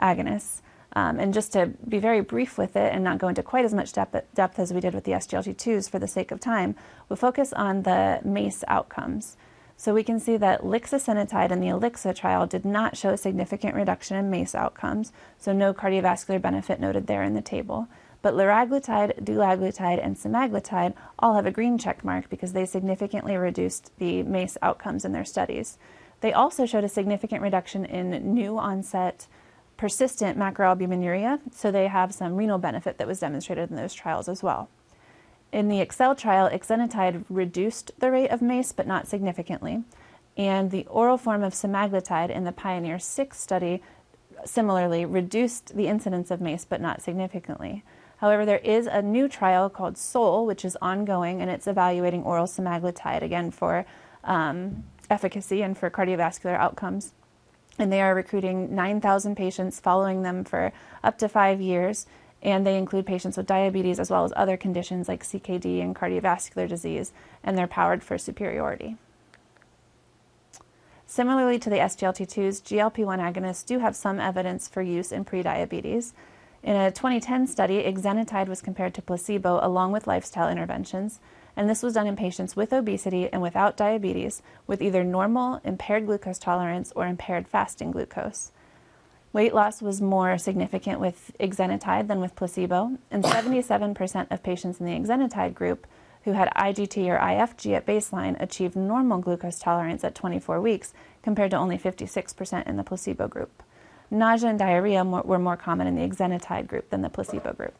agonists. Um, and just to be very brief with it and not go into quite as much depth, depth as we did with the SGLT2s for the sake of time, we'll focus on the MACE outcomes. So we can see that lixisenatide in the ELIXA trial did not show a significant reduction in MACE outcomes, so no cardiovascular benefit noted there in the table. But liraglutide, dulaglutide, and semaglutide all have a green check mark because they significantly reduced the MACE outcomes in their studies. They also showed a significant reduction in new onset persistent macroalbuminuria, so they have some renal benefit that was demonstrated in those trials as well. In the EXSCEL trial, exenatide reduced the rate of MACE, but not significantly. And the oral form of semaglutide in the Pioneer 6 study similarly reduced the incidence of MACE, but not significantly. However, there is a new trial called SOUL, which is ongoing, and it's evaluating oral semaglutide again for um, efficacy and for cardiovascular outcomes and they are recruiting 9,000 patients, following them for up to five years. And they include patients with diabetes as well as other conditions like CKD and cardiovascular disease, and they're powered for superiority. Similarly to the SGLT2s, GLP 1 agonists do have some evidence for use in prediabetes. In a 2010 study, exenatide was compared to placebo along with lifestyle interventions and this was done in patients with obesity and without diabetes with either normal, impaired glucose tolerance, or impaired fasting glucose. Weight loss was more significant with exenatide than with placebo, and 77% of patients in the exenatide group who had IGT or IFG at baseline achieved normal glucose tolerance at 24 weeks, compared to only 56% in the placebo group. Nausea and diarrhea were more common in the exenatide group than the placebo group.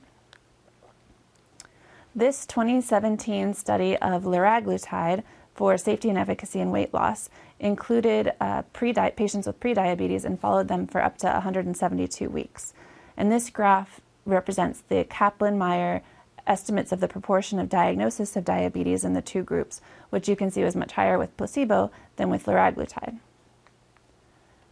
This 2017 study of liraglutide for safety and efficacy in weight loss included uh, patients with prediabetes and followed them for up to 172 weeks. And this graph represents the Kaplan Meier estimates of the proportion of diagnosis of diabetes in the two groups, which you can see was much higher with placebo than with liraglutide.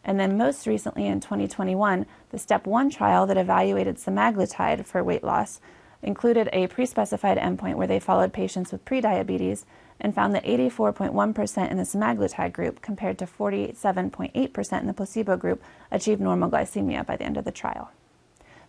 And then most recently in 2021, the STEP 1 trial that evaluated semaglutide for weight loss included a pre-specified endpoint where they followed patients with prediabetes and found that 84.1% in the semaglutide group compared to 47.8% in the placebo group achieved normal glycemia by the end of the trial.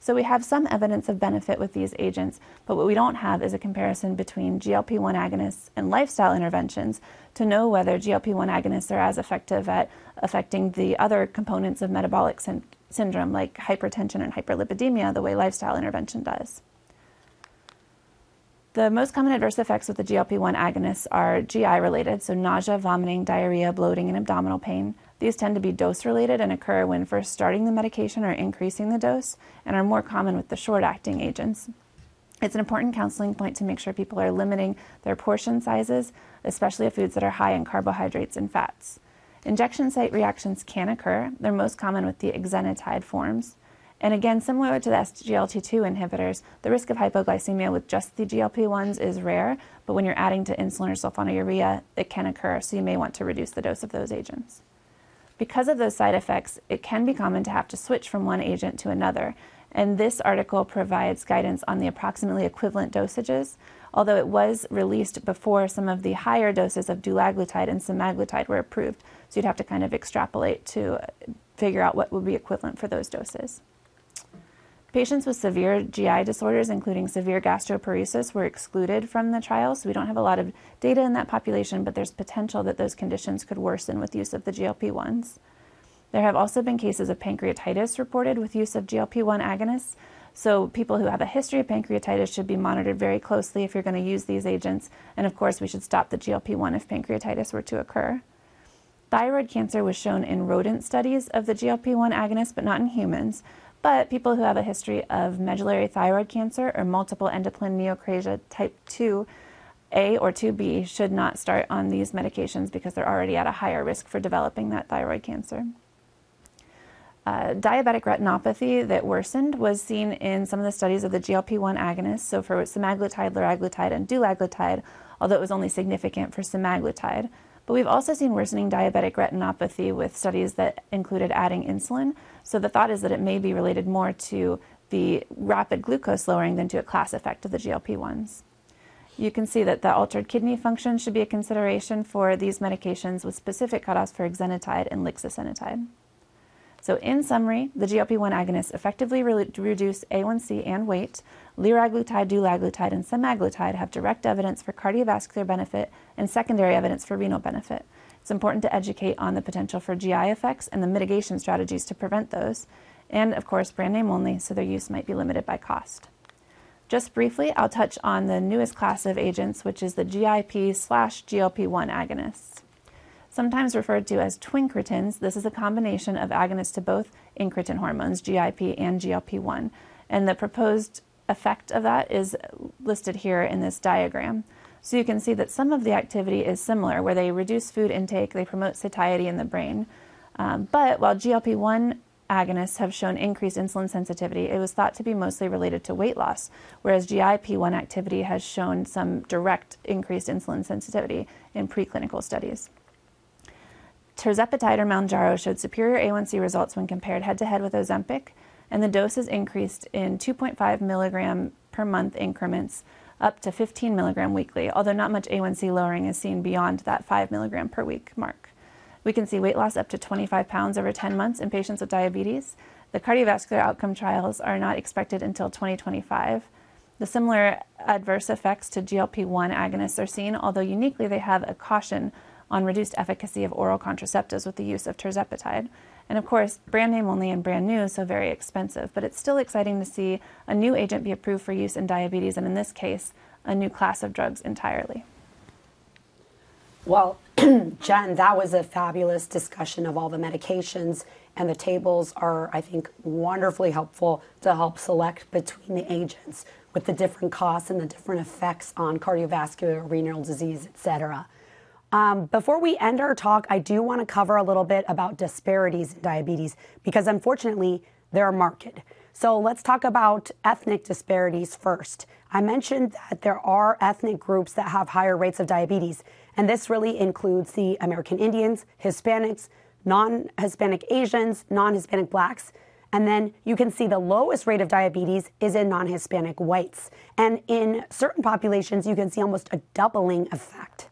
So we have some evidence of benefit with these agents, but what we don't have is a comparison between GLP-1 agonists and lifestyle interventions to know whether GLP-1 agonists are as effective at affecting the other components of metabolic sy- syndrome like hypertension and hyperlipidemia the way lifestyle intervention does. The most common adverse effects with the GLP 1 agonists are GI related, so nausea, vomiting, diarrhea, bloating, and abdominal pain. These tend to be dose related and occur when first starting the medication or increasing the dose, and are more common with the short acting agents. It's an important counseling point to make sure people are limiting their portion sizes, especially of foods that are high in carbohydrates and fats. Injection site reactions can occur. They're most common with the exenatide forms. And again, similar to the SGLT2 inhibitors, the risk of hypoglycemia with just the GLP 1s is rare, but when you're adding to insulin or sulfonylurea, it can occur, so you may want to reduce the dose of those agents. Because of those side effects, it can be common to have to switch from one agent to another. And this article provides guidance on the approximately equivalent dosages, although it was released before some of the higher doses of dulaglutide and semaglutide were approved. So you'd have to kind of extrapolate to figure out what would be equivalent for those doses. Patients with severe GI disorders, including severe gastroparesis, were excluded from the trial, so we don't have a lot of data in that population, but there's potential that those conditions could worsen with use of the GLP 1s. There have also been cases of pancreatitis reported with use of GLP 1 agonists. So, people who have a history of pancreatitis should be monitored very closely if you're going to use these agents. And of course, we should stop the GLP 1 if pancreatitis were to occur. Thyroid cancer was shown in rodent studies of the GLP 1 agonist, but not in humans. But people who have a history of medullary thyroid cancer or multiple endocrine neoplasia type 2A or 2B should not start on these medications because they're already at a higher risk for developing that thyroid cancer. Uh, diabetic retinopathy that worsened was seen in some of the studies of the GLP-1 agonists. So for semaglutide, liraglutide, and dulaglutide, although it was only significant for semaglutide. But we've also seen worsening diabetic retinopathy with studies that included adding insulin. So the thought is that it may be related more to the rapid glucose lowering than to a class effect of the GLP 1s. You can see that the altered kidney function should be a consideration for these medications with specific cutoffs for exenatide and lixisenatide. So, in summary, the GLP 1 agonists effectively re- reduce A1C and weight. Liraglutide, dulaglutide, and semaglutide have direct evidence for cardiovascular benefit and secondary evidence for renal benefit. It's important to educate on the potential for GI effects and the mitigation strategies to prevent those. And of course, brand name only, so their use might be limited by cost. Just briefly, I'll touch on the newest class of agents, which is the GIP slash GLP 1 agonists. Sometimes referred to as twincretins, this is a combination of agonists to both incretin hormones, GIP and GLP 1. And the proposed effect of that is listed here in this diagram. So you can see that some of the activity is similar, where they reduce food intake, they promote satiety in the brain. Um, but while GLP 1 agonists have shown increased insulin sensitivity, it was thought to be mostly related to weight loss, whereas GIP 1 activity has shown some direct increased insulin sensitivity in preclinical studies. Tirzepatide or Mounjaro showed superior A1C results when compared head to head with Ozempic, and the doses increased in 2.5 milligram per month increments up to 15 milligram weekly, although not much A1C lowering is seen beyond that 5 milligram per week mark. We can see weight loss up to 25 pounds over 10 months in patients with diabetes. The cardiovascular outcome trials are not expected until 2025. The similar adverse effects to GLP 1 agonists are seen, although uniquely they have a caution on reduced efficacy of oral contraceptives with the use of tirzepatide. And of course, brand name only and brand new, so very expensive. But it's still exciting to see a new agent be approved for use in diabetes, and in this case, a new class of drugs entirely. Well, Jen, that was a fabulous discussion of all the medications, and the tables are, I think, wonderfully helpful to help select between the agents with the different costs and the different effects on cardiovascular, renal disease, et cetera. Um, before we end our talk, I do want to cover a little bit about disparities in diabetes because unfortunately they're marked. So let's talk about ethnic disparities first. I mentioned that there are ethnic groups that have higher rates of diabetes, and this really includes the American Indians, Hispanics, non Hispanic Asians, non Hispanic blacks. And then you can see the lowest rate of diabetes is in non Hispanic whites. And in certain populations, you can see almost a doubling effect.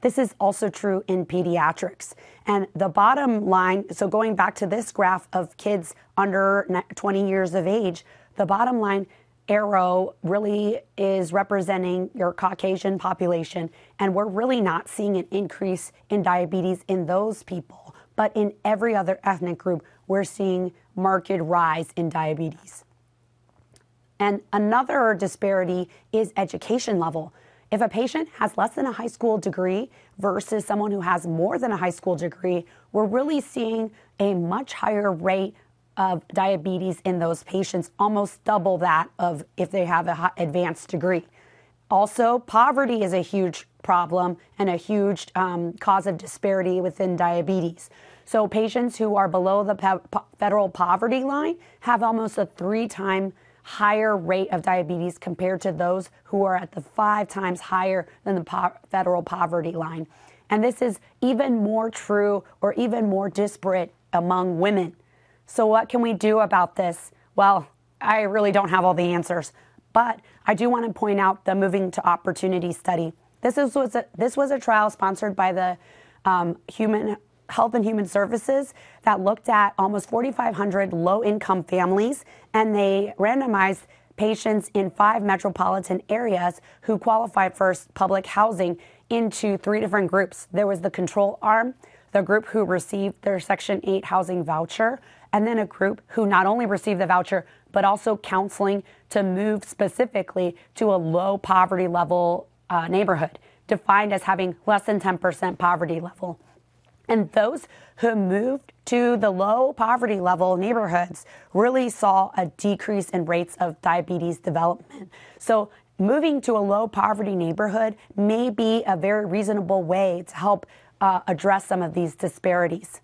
This is also true in pediatrics. And the bottom line, so going back to this graph of kids under 20 years of age, the bottom line arrow really is representing your Caucasian population. And we're really not seeing an increase in diabetes in those people. But in every other ethnic group, we're seeing marked rise in diabetes. And another disparity is education level. If a patient has less than a high school degree versus someone who has more than a high school degree, we're really seeing a much higher rate of diabetes in those patients, almost double that of if they have an advanced degree. Also, poverty is a huge problem and a huge um, cause of disparity within diabetes. So, patients who are below the federal poverty line have almost a three time higher rate of diabetes compared to those who are at the five times higher than the po- federal poverty line. And this is even more true or even more disparate among women. So, what can we do about this? Well, I really don't have all the answers, but I do want to point out the Moving to Opportunity study. This is, was a, this was a trial sponsored by the um, Human Health and Human Services that looked at almost 4,500 low income families, and they randomized patients in five metropolitan areas who qualified for public housing into three different groups. There was the control arm, the group who received their Section 8 housing voucher, and then a group who not only received the voucher, but also counseling to move specifically to a low poverty level uh, neighborhood, defined as having less than 10% poverty level. And those who moved to the low poverty level neighborhoods really saw a decrease in rates of diabetes development. So, moving to a low poverty neighborhood may be a very reasonable way to help uh, address some of these disparities.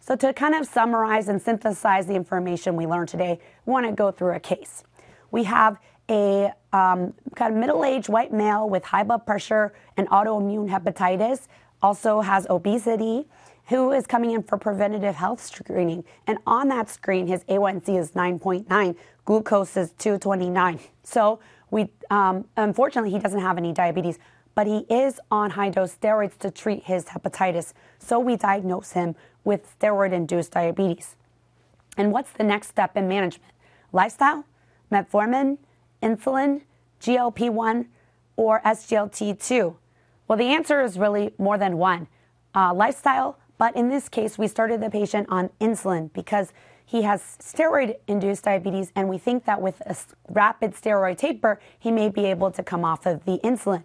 So, to kind of summarize and synthesize the information we learned today, we want to go through a case. We have a um, kind of middle aged white male with high blood pressure and autoimmune hepatitis, also has obesity, who is coming in for preventative health screening. And on that screen, his A1C is 9.9, glucose is 229. So, we um, unfortunately, he doesn't have any diabetes, but he is on high dose steroids to treat his hepatitis. So, we diagnose him with steroid induced diabetes. And what's the next step in management? Lifestyle, metformin, insulin, GLP 1, or SGLT 2? Well, the answer is really more than one. Uh, lifestyle, but in this case, we started the patient on insulin because he has steroid induced diabetes, and we think that with a rapid steroid taper, he may be able to come off of the insulin.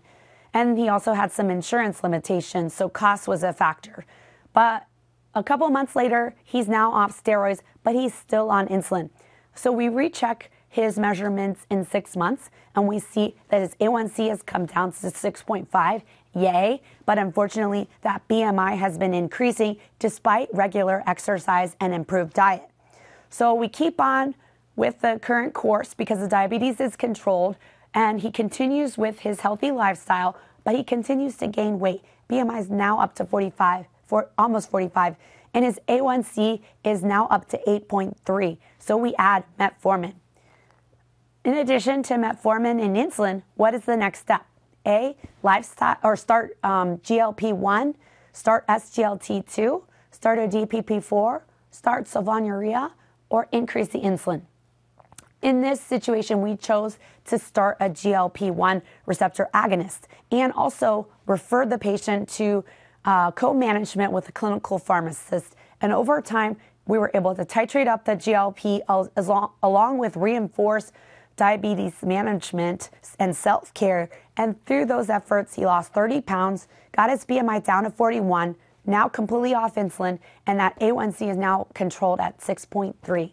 And he also had some insurance limitations, so cost was a factor. But a couple months later, he's now off steroids, but he's still on insulin. So we recheck his measurements in six months, and we see that his A1C has come down to 6.5. Yay. But unfortunately, that BMI has been increasing despite regular exercise and improved diet. So we keep on with the current course because the diabetes is controlled, and he continues with his healthy lifestyle, but he continues to gain weight. BMI is now up to 45 for almost 45, and his A1C is now up to 8.3. So we add metformin. In addition to metformin and insulin, what is the next step? A, lifestyle or start um, GLP-1, start SGLT2, start a DPP-4, start sulfonylurea, or increase the insulin. In this situation, we chose to start a GLP 1 receptor agonist and also referred the patient to uh, co management with a clinical pharmacist. And over time, we were able to titrate up the GLP as long, along with reinforce diabetes management and self care. And through those efforts, he lost 30 pounds, got his BMI down to 41, now completely off insulin, and that A1C is now controlled at 6.3.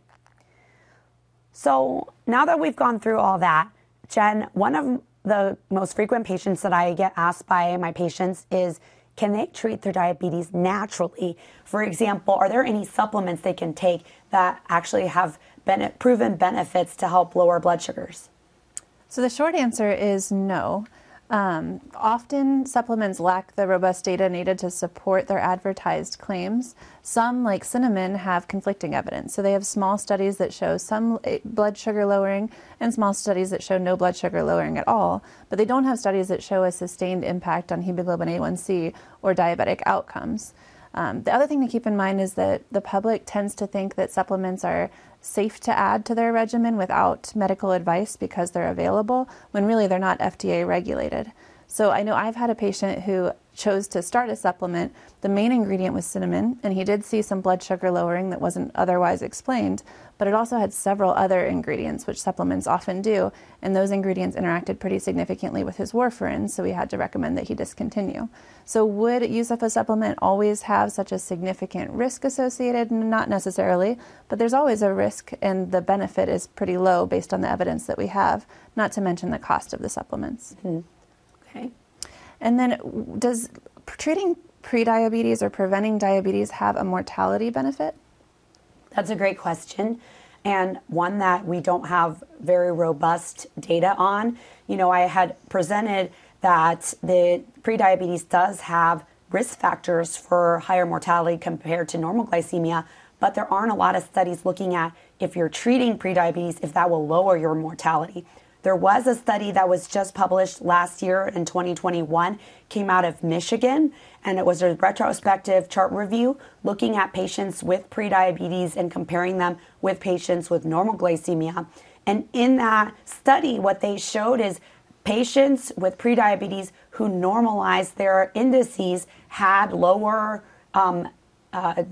So now that we've gone through all that, Jen, one of the most frequent patients that I get asked by my patients is can they treat their diabetes naturally? For example, are there any supplements they can take that actually have been proven benefits to help lower blood sugars? So the short answer is no. Um, often supplements lack the robust data needed to support their advertised claims. Some, like cinnamon, have conflicting evidence. So they have small studies that show some eh, blood sugar lowering and small studies that show no blood sugar lowering at all, but they don't have studies that show a sustained impact on hemoglobin A1C or diabetic outcomes. Um, the other thing to keep in mind is that the public tends to think that supplements are safe to add to their regimen without medical advice because they're available when really they're not FDA regulated. So I know I've had a patient who chose to start a supplement, the main ingredient was cinnamon, and he did see some blood sugar lowering that wasn't otherwise explained, but it also had several other ingredients, which supplements often do, and those ingredients interacted pretty significantly with his warfarin, so we had to recommend that he discontinue. So, would use of a supplement always have such a significant risk associated? Not necessarily, but there's always a risk, and the benefit is pretty low based on the evidence that we have, not to mention the cost of the supplements. Mm-hmm. Okay. And then, does treating prediabetes or preventing diabetes have a mortality benefit? That's a great question, and one that we don't have very robust data on. You know, I had presented that the prediabetes does have risk factors for higher mortality compared to normal glycemia, but there aren't a lot of studies looking at if you're treating prediabetes, if that will lower your mortality. There was a study that was just published last year in 2021, came out of Michigan, and it was a retrospective chart review looking at patients with prediabetes and comparing them with patients with normal glycemia. And in that study, what they showed is patients with prediabetes who normalized their indices had lower um, uh,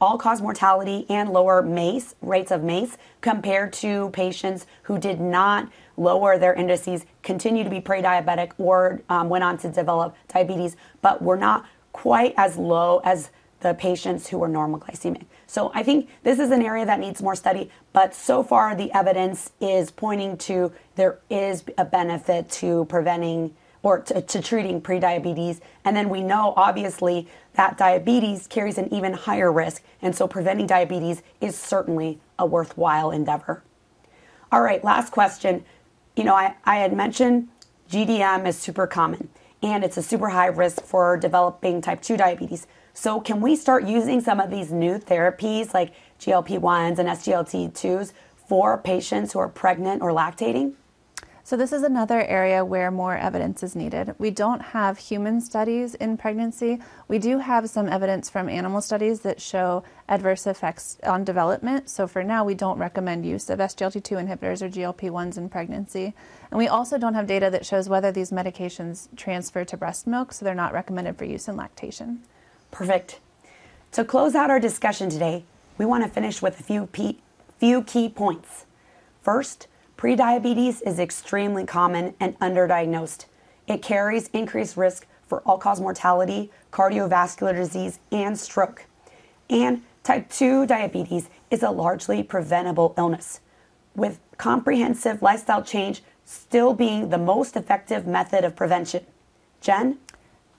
all cause mortality and lower MACE rates of MACE compared to patients who did not lower their indices, continue to be pre diabetic, or um, went on to develop diabetes, but were not quite as low as the patients who were normal glycemic. So I think this is an area that needs more study, but so far the evidence is pointing to there is a benefit to preventing or to, to treating prediabetes. And then we know, obviously, that diabetes carries an even higher risk. And so preventing diabetes is certainly a worthwhile endeavor. All right, last question. You know, I, I had mentioned GDM is super common and it's a super high risk for developing type 2 diabetes. So, can we start using some of these new therapies like GLP 1s and SGLT 2s for patients who are pregnant or lactating? So, this is another area where more evidence is needed. We don't have human studies in pregnancy. We do have some evidence from animal studies that show adverse effects on development. So, for now, we don't recommend use of SGLT2 inhibitors or GLP 1s in pregnancy. And we also don't have data that shows whether these medications transfer to breast milk, so they're not recommended for use in lactation. Perfect. To close out our discussion today, we want to finish with a few, few key points. First, Prediabetes is extremely common and underdiagnosed. It carries increased risk for all cause mortality, cardiovascular disease, and stroke. And type 2 diabetes is a largely preventable illness, with comprehensive lifestyle change still being the most effective method of prevention. Jen?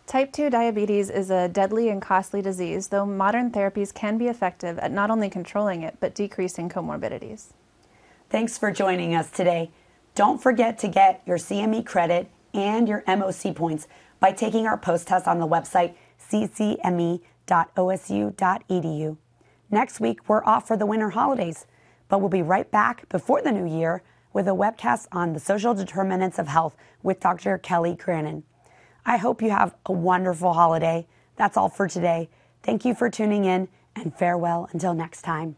Type 2 diabetes is a deadly and costly disease, though modern therapies can be effective at not only controlling it, but decreasing comorbidities. Thanks for joining us today. Don't forget to get your CME credit and your MOC points by taking our post test on the website ccme.osu.edu. Next week, we're off for the winter holidays, but we'll be right back before the new year with a webcast on the social determinants of health with Dr. Kelly Grannon. I hope you have a wonderful holiday. That's all for today. Thank you for tuning in and farewell until next time.